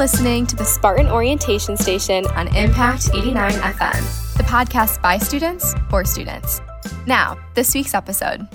listening to the Spartan Orientation Station on Impact 89 FM, the podcast by students for students. Now, this week's episode.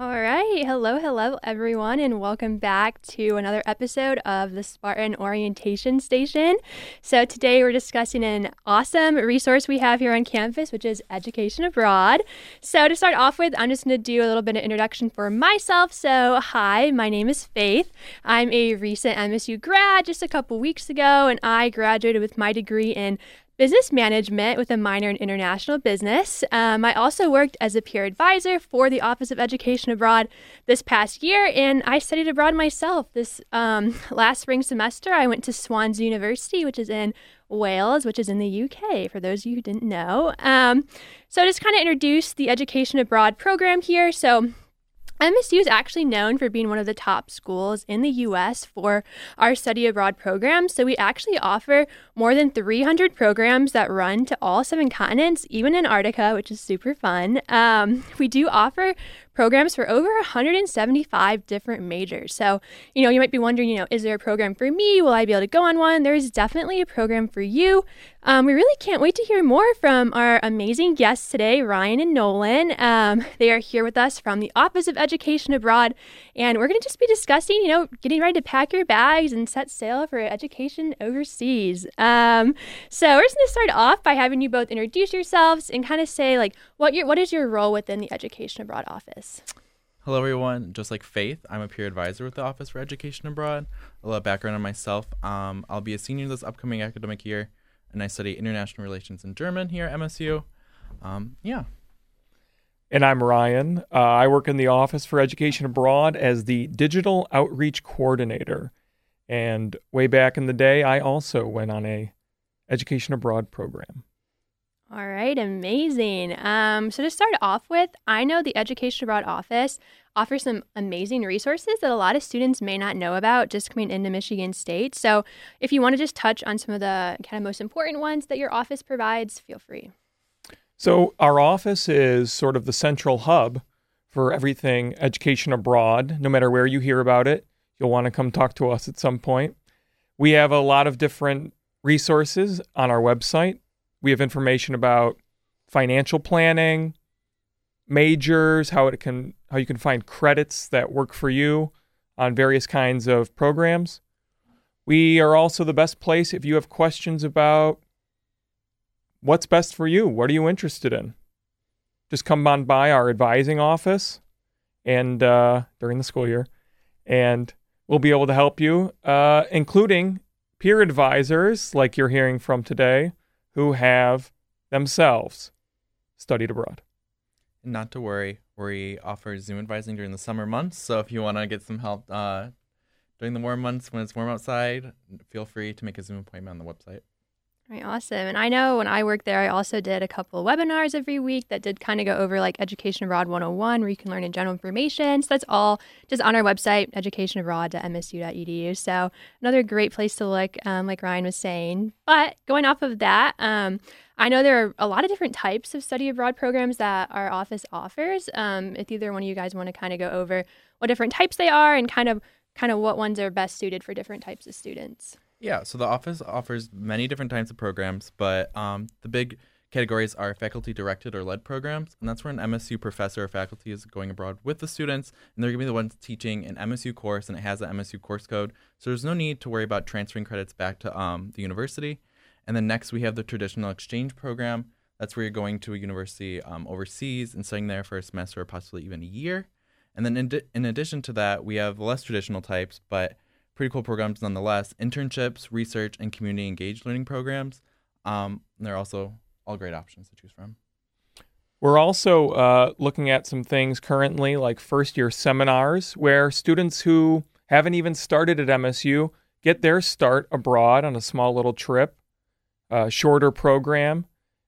All right. Hello, hello, everyone, and welcome back to another episode of the Spartan Orientation Station. So, today we're discussing an awesome resource we have here on campus, which is Education Abroad. So, to start off with, I'm just going to do a little bit of introduction for myself. So, hi, my name is Faith. I'm a recent MSU grad just a couple weeks ago, and I graduated with my degree in business management with a minor in international business. Um, I also worked as a peer advisor for the Office of Education Abroad this past year, and I studied abroad myself. This um, last spring semester, I went to Swansea University, which is in Wales, which is in the UK, for those of you who didn't know. Um, so, I just kind of introduce the Education Abroad program here. So, MSU is actually known for being one of the top schools in the US for our study abroad programs. So, we actually offer more than 300 programs that run to all seven continents, even Antarctica, which is super fun. Um, we do offer programs for over 175 different majors. So, you know, you might be wondering, you know, is there a program for me? Will I be able to go on one? There's definitely a program for you. Um, we really can't wait to hear more from our amazing guests today, Ryan and Nolan. Um, they are here with us from the Office of Education Abroad, and we're going to just be discussing, you know, getting ready to pack your bags and set sail for education overseas. Um, so we're just going to start off by having you both introduce yourselves and kind of say, like, what your what is your role within the Education Abroad office? Hello, everyone. Just like Faith, I'm a peer advisor with the Office for Education Abroad. A little background on myself. Um, I'll be a senior this upcoming academic year, and I study international relations in German here at MSU. Um, yeah. And I'm Ryan. Uh, I work in the Office for Education Abroad as the Digital Outreach Coordinator. And way back in the day, I also went on a Education Abroad program. All right, amazing. Um, so to start off with, I know the Education Abroad office offers some amazing resources that a lot of students may not know about just coming into Michigan State. So if you want to just touch on some of the kind of most important ones that your office provides, feel free. So our office is sort of the central hub for everything education abroad. No matter where you hear about it, you'll want to come talk to us at some point. We have a lot of different resources on our website we have information about financial planning, majors, how it can how you can find credits that work for you on various kinds of programs. We are also the best place if you have questions about what's best for you. What are you interested in? Just come on by our advising office and uh, during the school year, and we'll be able to help you, uh, including peer advisors like you're hearing from today who have themselves studied abroad. Not to worry, we offer Zoom advising during the summer months. So if you want to get some help uh, during the warm months when it's warm outside, feel free to make a Zoom appointment on the website. Right, awesome. And I know when I worked there, I also did a couple of webinars every week that did kind of go over like Education Abroad 101, where you can learn in general information. So that's all just on our website, educationabroad.msu.edu. So another great place to look, um, like Ryan was saying. But going off of that, um, I know there are a lot of different types of study abroad programs that our office offers. Um, if either one of you guys want to kind of go over what different types they are and kind of kind of what ones are best suited for different types of students. Yeah, so the office offers many different types of programs, but um, the big categories are faculty directed or led programs, and that's where an MSU professor or faculty is going abroad with the students, and they're going to be the ones teaching an MSU course, and it has an MSU course code. So there's no need to worry about transferring credits back to um, the university. And then next we have the traditional exchange program. That's where you're going to a university um, overseas and studying there for a semester or possibly even a year. And then in, di- in addition to that, we have less traditional types, but pretty cool programs nonetheless. Internships, research, and community engaged learning programs. Um, they're also all great options to choose from. We're also uh, looking at some things currently, like first year seminars, where students who haven't even started at MSU get their start abroad on a small little trip, a shorter program,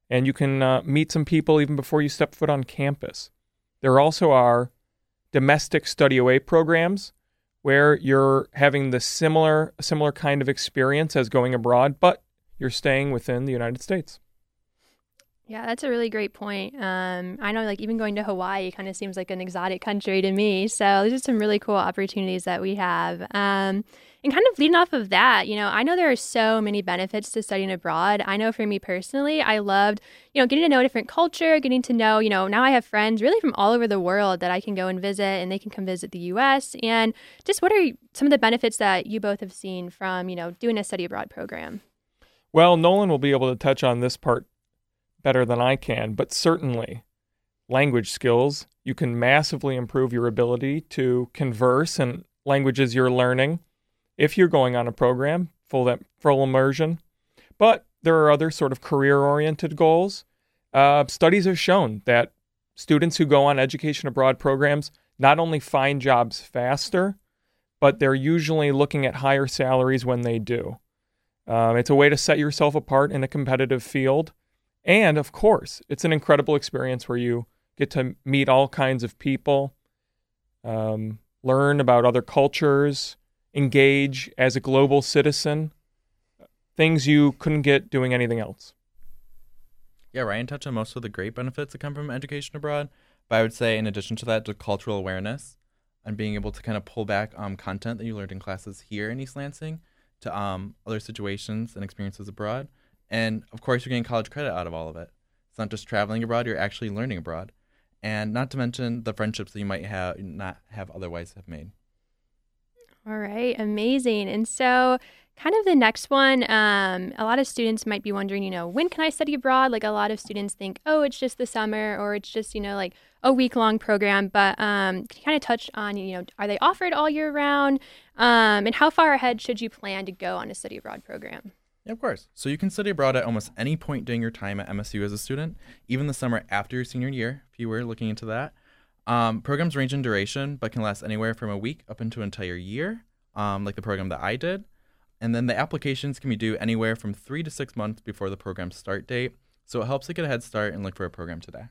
and you can uh, meet some people even before you step foot on campus. There also are domestic study away programs where you're having the similar similar kind of experience as going abroad, but you're staying within the United States. Yeah, that's a really great point. Um, I know, like, even going to Hawaii kind of seems like an exotic country to me. So, these are some really cool opportunities that we have. Um, and kind of leading off of that, you know, I know there are so many benefits to studying abroad. I know for me personally, I loved, you know, getting to know a different culture, getting to know, you know, now I have friends really from all over the world that I can go and visit and they can come visit the US. And just what are some of the benefits that you both have seen from, you know, doing a study abroad program? Well, Nolan will be able to touch on this part better than I can, but certainly language skills. You can massively improve your ability to converse in languages you're learning if you're going on a program, full, full immersion. But there are other sort of career oriented goals. Uh, studies have shown that students who go on education abroad programs not only find jobs faster, but they're usually looking at higher salaries when they do. Um, it's a way to set yourself apart in a competitive field and of course, it's an incredible experience where you get to meet all kinds of people, um, learn about other cultures, engage as a global citizen, things you couldn't get doing anything else. Yeah, Ryan touched on most of the great benefits that come from education abroad. But I would say, in addition to that, the cultural awareness and being able to kind of pull back um, content that you learned in classes here in East Lansing to um, other situations and experiences abroad. And of course, you're getting college credit out of all of it. It's not just traveling abroad, you're actually learning abroad. And not to mention the friendships that you might have not have otherwise have made. All right, amazing. And so, kind of the next one, um, a lot of students might be wondering, you know, when can I study abroad? Like a lot of students think, oh, it's just the summer or it's just, you know, like a week long program. But um, can you kind of touch on, you know, are they offered all year round? Um, and how far ahead should you plan to go on a study abroad program? Yeah, of course. So you can study abroad at almost any point during your time at MSU as a student, even the summer after your senior year, if you were looking into that. Um, programs range in duration, but can last anywhere from a week up into an entire year, um, like the program that I did. And then the applications can be due anywhere from three to six months before the program start date. So it helps to get a head start and look for a program today.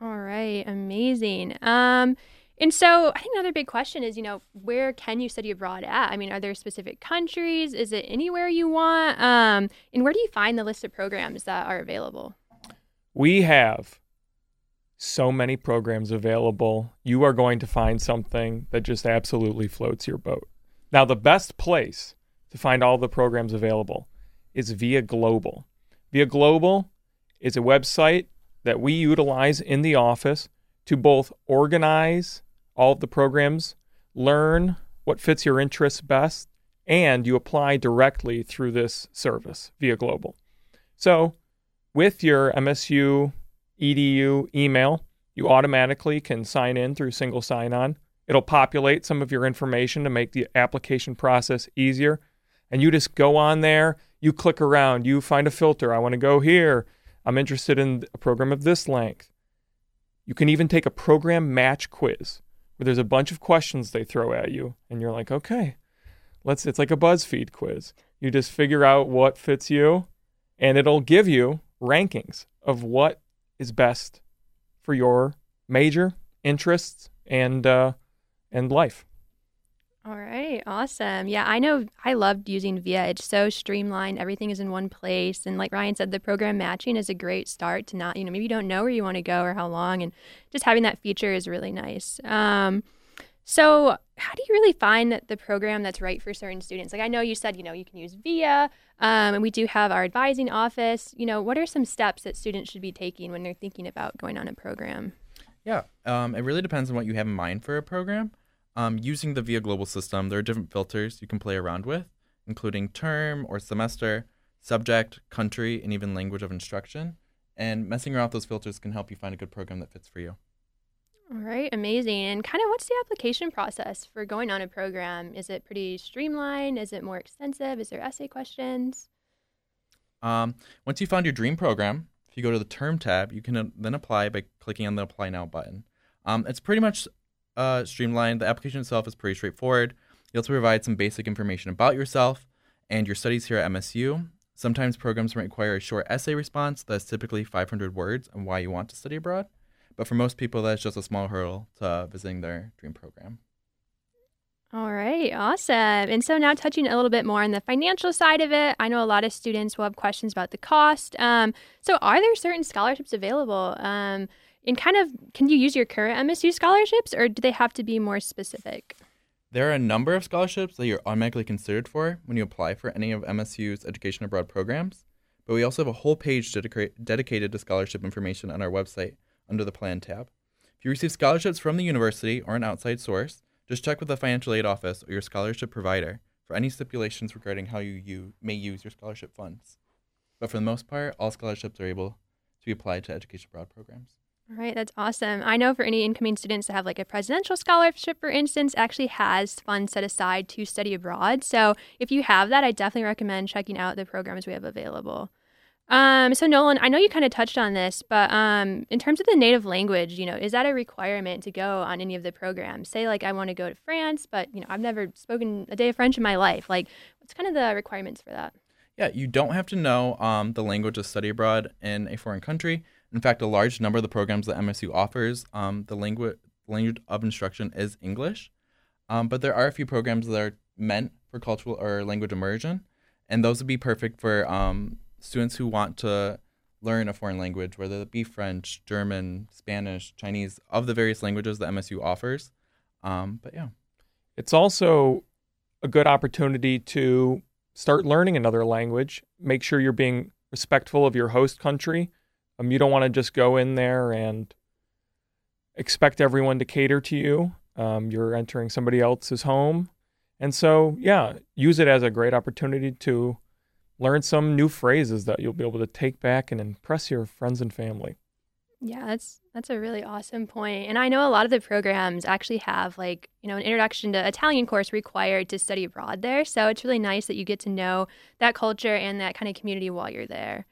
All right, amazing. Um, and so I think another big question is, you know, where can you study abroad at? I mean, are there specific countries? Is it anywhere you want? Um, and where do you find the list of programs that are available? We have so many programs available. You are going to find something that just absolutely floats your boat. Now, the best place to find all the programs available is Via Global. Via Global is a website that we utilize in the office to both organize all of the programs, learn what fits your interests best, and you apply directly through this service via Global. So, with your MSU EDU email, you automatically can sign in through single sign on. It'll populate some of your information to make the application process easier. And you just go on there, you click around, you find a filter. I want to go here. I'm interested in a program of this length. You can even take a program match quiz where there's a bunch of questions they throw at you and you're like, "Okay, let's it's like a BuzzFeed quiz. You just figure out what fits you and it'll give you rankings of what is best for your major interests and uh, and life. All right, awesome. Yeah, I know I loved using VIA. It's so streamlined. Everything is in one place. And like Ryan said, the program matching is a great start to not, you know, maybe you don't know where you want to go or how long. And just having that feature is really nice. Um, so, how do you really find the program that's right for certain students? Like, I know you said, you know, you can use VIA, um, and we do have our advising office. You know, what are some steps that students should be taking when they're thinking about going on a program? Yeah, um, it really depends on what you have in mind for a program. Um, using the VIA Global system, there are different filters you can play around with, including term or semester, subject, country, and even language of instruction. And messing around with those filters can help you find a good program that fits for you. All right, amazing. And kind of what's the application process for going on a program? Is it pretty streamlined? Is it more extensive? Is there essay questions? Um, once you found your dream program, if you go to the term tab, you can uh, then apply by clicking on the apply now button. Um, it's pretty much uh, streamlined. The application itself is pretty straightforward. You also provide some basic information about yourself and your studies here at MSU. Sometimes programs require a short essay response that's typically 500 words on why you want to study abroad. But for most people, that's just a small hurdle to visiting their dream program. All right, awesome. And so now touching a little bit more on the financial side of it, I know a lot of students will have questions about the cost. Um, so are there certain scholarships available? Um, and kind of, can you use your current MSU scholarships or do they have to be more specific? There are a number of scholarships that you're automatically considered for when you apply for any of MSU's education abroad programs, but we also have a whole page dedica- dedicated to scholarship information on our website under the Plan tab. If you receive scholarships from the university or an outside source, just check with the financial aid office or your scholarship provider for any stipulations regarding how you, you may use your scholarship funds. But for the most part, all scholarships are able to be applied to education abroad programs. All right, that's awesome. I know for any incoming students that have like a presidential scholarship, for instance, actually has funds set aside to study abroad. So if you have that, I definitely recommend checking out the programs we have available. Um, so Nolan, I know you kind of touched on this, but um, in terms of the native language, you know, is that a requirement to go on any of the programs? Say like I want to go to France, but you know, I've never spoken a day of French in my life. Like, what's kind of the requirements for that? Yeah, you don't have to know um, the language of study abroad in a foreign country. In fact, a large number of the programs that MSU offers, um, the language language of instruction is English. Um, but there are a few programs that are meant for cultural or language immersion, and those would be perfect for um, students who want to learn a foreign language, whether it be French, German, Spanish, Chinese, of the various languages that MSU offers. Um, but yeah. It's also a good opportunity to start learning another language. Make sure you're being respectful of your host country. Um, you don't want to just go in there and expect everyone to cater to you. Um, you're entering somebody else's home. And so, yeah, use it as a great opportunity to learn some new phrases that you'll be able to take back and impress your friends and family. Yeah, that's that's a really awesome point. And I know a lot of the programs actually have like, you know, an introduction to Italian course required to study abroad there. So it's really nice that you get to know that culture and that kind of community while you're there.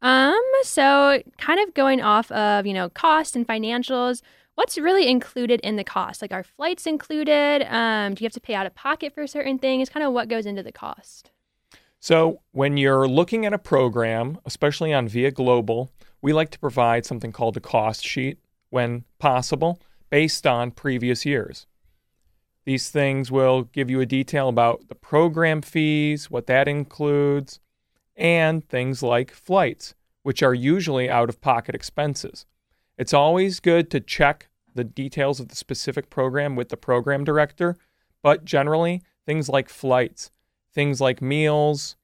Um, so kind of going off of, you know, cost and financials, what's really included in the cost? Like are flights included? Um, do you have to pay out of pocket for certain things? Kind of what goes into the cost? So, when you're looking at a program, especially on Via Global, we like to provide something called a cost sheet when possible based on previous years. These things will give you a detail about the program fees, what that includes, and things like flights, which are usually out of pocket expenses. It's always good to check the details of the specific program with the program director, but generally, things like flights, things like meals,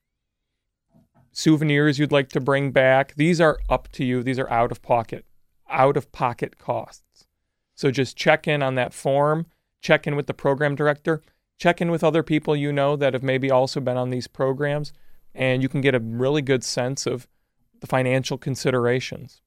souvenirs you'd like to bring back. These are up to you. These are out of pocket, out of pocket costs. So just check in on that form, check in with the program director, check in with other people you know that have maybe also been on these programs, and you can get a really good sense of the financial considerations.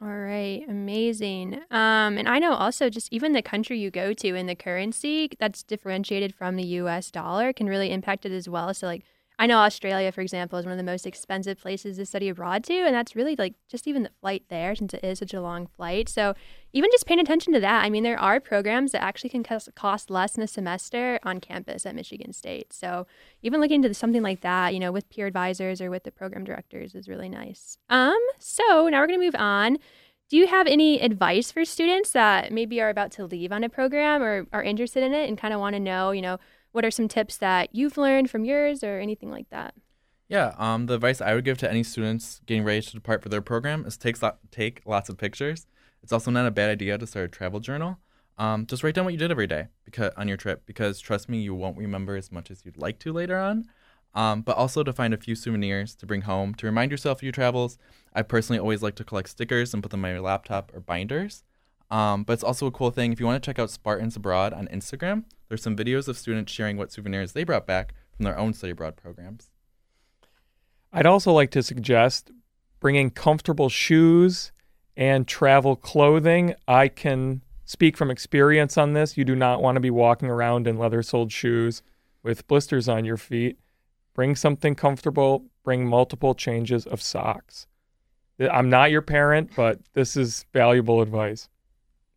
All right, amazing. Um, and I know also just even the country you go to and the currency that's differentiated from the U.S. dollar can really impact it as well. So like I know Australia, for example, is one of the most expensive places to study abroad to, and that's really like just even the flight there, since it is such a long flight. So even just paying attention to that, I mean, there are programs that actually can cost less in a semester on campus at Michigan State. So even looking into something like that, you know, with peer advisors or with the program directors is really nice. Um, so now we're gonna move on. Do you have any advice for students that maybe are about to leave on a program or are interested in it and kind of want to know, you know, what are some tips that you've learned from yours or anything like that? Yeah, um, the advice I would give to any students getting ready to depart for their program is take, take lots of pictures. It's also not a bad idea to start a travel journal. Um, just write down what you did every day because on your trip because trust me, you won't remember as much as you'd like to later on. Um, but also to find a few souvenirs to bring home to remind yourself of your travels. I personally always like to collect stickers and put them on my laptop or binders. Um, but it's also a cool thing if you want to check out Spartans Abroad on Instagram. There's some videos of students sharing what souvenirs they brought back from their own study abroad programs. I'd also like to suggest bringing comfortable shoes and travel clothing. I can speak from experience on this. You do not want to be walking around in leather soled shoes with blisters on your feet. Bring something comfortable, bring multiple changes of socks. I'm not your parent, but this is valuable advice.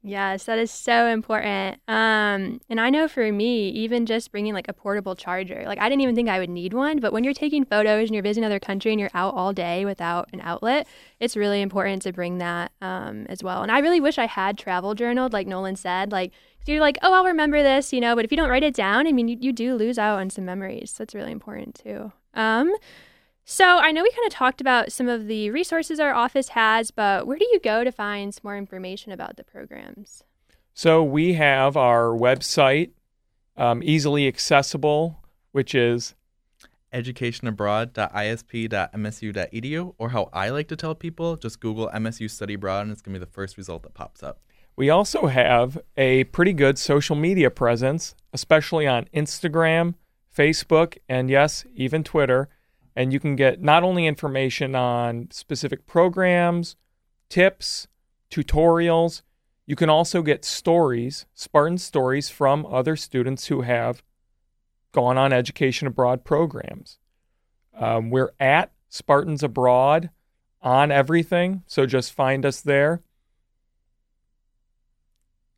Yes, that is so important. Um, and I know for me, even just bringing like a portable charger, like I didn't even think I would need one, but when you're taking photos and you're visiting another country and you're out all day without an outlet, it's really important to bring that um, as well. And I really wish I had travel journaled, like Nolan said, like you're like, oh, I'll remember this, you know, but if you don't write it down, I mean, you, you do lose out on some memories. So That's really important too. Um, so I know we kind of talked about some of the resources our office has, but where do you go to find some more information about the programs? So we have our website, um, easily accessible, which is educationabroad.isp.msu.edu, or how I like to tell people, just Google MSU Study Abroad, and it's going to be the first result that pops up. We also have a pretty good social media presence, especially on Instagram, Facebook, and yes, even Twitter and you can get not only information on specific programs, tips, tutorials, you can also get stories, Spartan stories from other students who have gone on education abroad programs. Um, we're at Spartans Abroad on everything, so just find us there.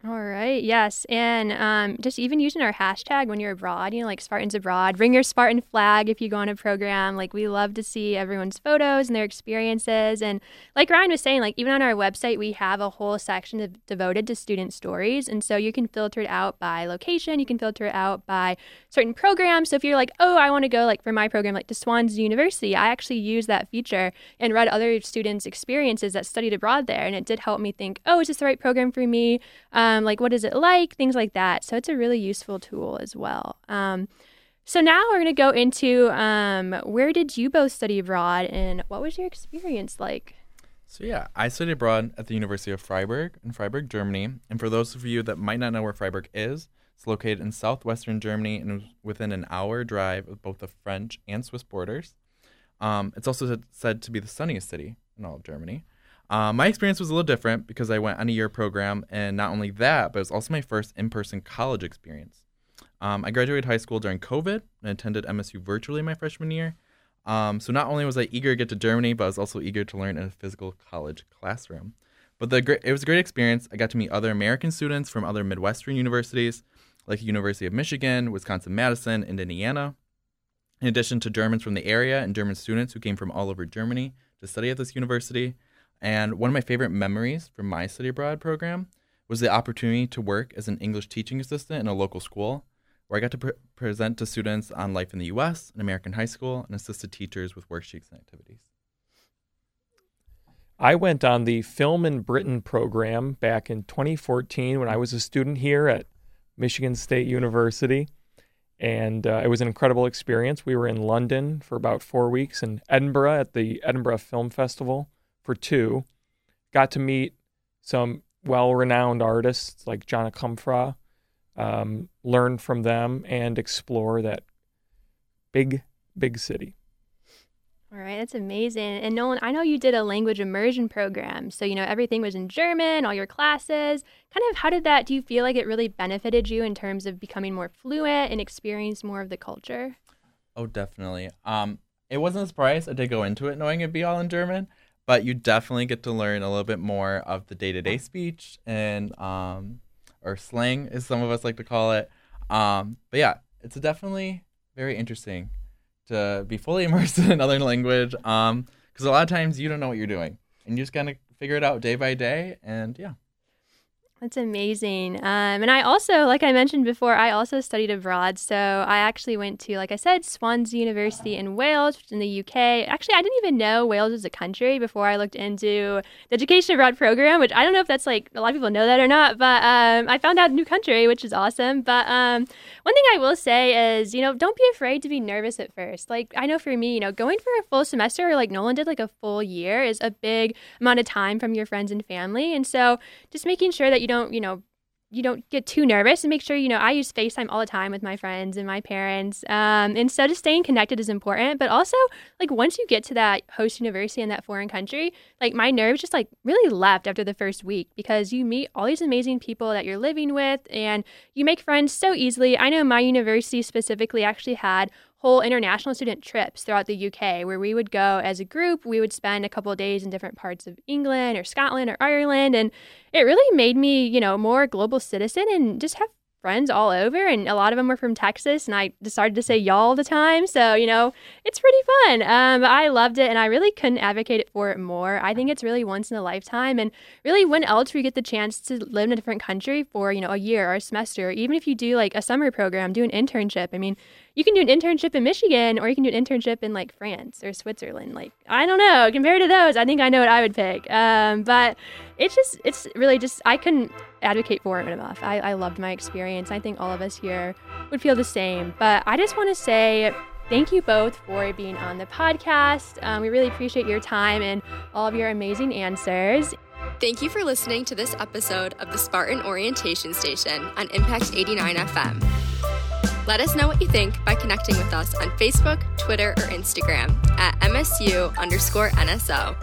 All right. Yes. And um, just even using our hashtag when you're abroad, you know, like Spartans Abroad, bring your Spartan flag if you go on a program. Like, we love to see everyone's photos and their experiences. And like Ryan was saying, like, even on our website, we have a whole section of, devoted to student stories. And so you can filter it out by location, you can filter it out by certain programs. So if you're like, oh, I want to go, like, for my program, like to Swansea University, I actually used that feature and read other students' experiences that studied abroad there. And it did help me think, oh, is this the right program for me? Um, um, like what is it like, things like that. So it's a really useful tool as well. Um, so now we're going to go into um, where did you both study abroad and what was your experience like? So yeah, I studied abroad at the University of Freiburg in Freiburg, Germany. And for those of you that might not know where Freiburg is, it's located in southwestern Germany and within an hour drive of both the French and Swiss borders. Um, it's also said to be the sunniest city in all of Germany. Uh, my experience was a little different because I went on a year program, and not only that, but it was also my first in person college experience. Um, I graduated high school during COVID and attended MSU virtually my freshman year. Um, so not only was I eager to get to Germany, but I was also eager to learn in a physical college classroom. But the it was a great experience. I got to meet other American students from other Midwestern universities, like the University of Michigan, Wisconsin Madison, and Indiana. In addition to Germans from the area and German students who came from all over Germany to study at this university, and one of my favorite memories from my study abroad program was the opportunity to work as an English teaching assistant in a local school, where I got to pre- present to students on life in the U.S., an American high school, and assisted teachers with worksheets and activities. I went on the Film in Britain program back in 2014 when I was a student here at Michigan State University. And uh, it was an incredible experience. We were in London for about four weeks in Edinburgh at the Edinburgh Film Festival for two. Got to meet some well renowned artists like John Akomfrah, um, learn from them, and explore that big, big city. All right, that's amazing. And Nolan, I know you did a language immersion program. So, you know, everything was in German, all your classes. Kind of how did that, do you feel like it really benefited you in terms of becoming more fluent and experience more of the culture? Oh, definitely. Um, it wasn't a surprise. I did go into it knowing it'd be all in German but you definitely get to learn a little bit more of the day-to-day speech and um, or slang as some of us like to call it. Um, but yeah it's definitely very interesting to be fully immersed in another language because um, a lot of times you don't know what you're doing and you just kind of figure it out day by day and yeah that's amazing. Um, and I also, like I mentioned before, I also studied abroad. So I actually went to, like I said, Swansea University in Wales, in the UK. Actually, I didn't even know Wales was a country before I looked into the education abroad program, which I don't know if that's like a lot of people know that or not, but um, I found out a new country, which is awesome. But um, one thing I will say is, you know, don't be afraid to be nervous at first. Like, I know for me, you know, going for a full semester, or like Nolan did, like a full year, is a big amount of time from your friends and family. And so just making sure that you you don't, you know, you don't get too nervous and make sure you know i use facetime all the time with my friends and my parents um, and so just staying connected is important. But also like once you get to that host university in that foreign country like my nerves just like really left after the first week because you meet all these amazing people that you're living with and you make friends so easily. I know my university specifically actually had whole international student trips throughout the UK where we would go as a group. We would spend a couple of days in different parts of England or Scotland or Ireland. And it really made me, you know, more global citizen and just have friends all over, and a lot of them were from Texas, and I decided to say y'all all the time. So, you know, it's pretty fun. Um, I loved it, and I really couldn't advocate it for it more. I think it's really once in a lifetime, and really, when else we get the chance to live in a different country for, you know, a year or a semester, even if you do like a summer program, do an internship. I mean, you can do an internship in Michigan or you can do an internship in like France or Switzerland. Like, I don't know. Compared to those, I think I know what I would pick. Um, but it's just, it's really just, I couldn't advocate for it enough. I, I loved my experience. I think all of us here would feel the same. But I just want to say, Thank you both for being on the podcast. Um, we really appreciate your time and all of your amazing answers. Thank you for listening to this episode of the Spartan Orientation Station on Impact 89 FM. Let us know what you think by connecting with us on Facebook, Twitter, or Instagram at MSU underscore NSO.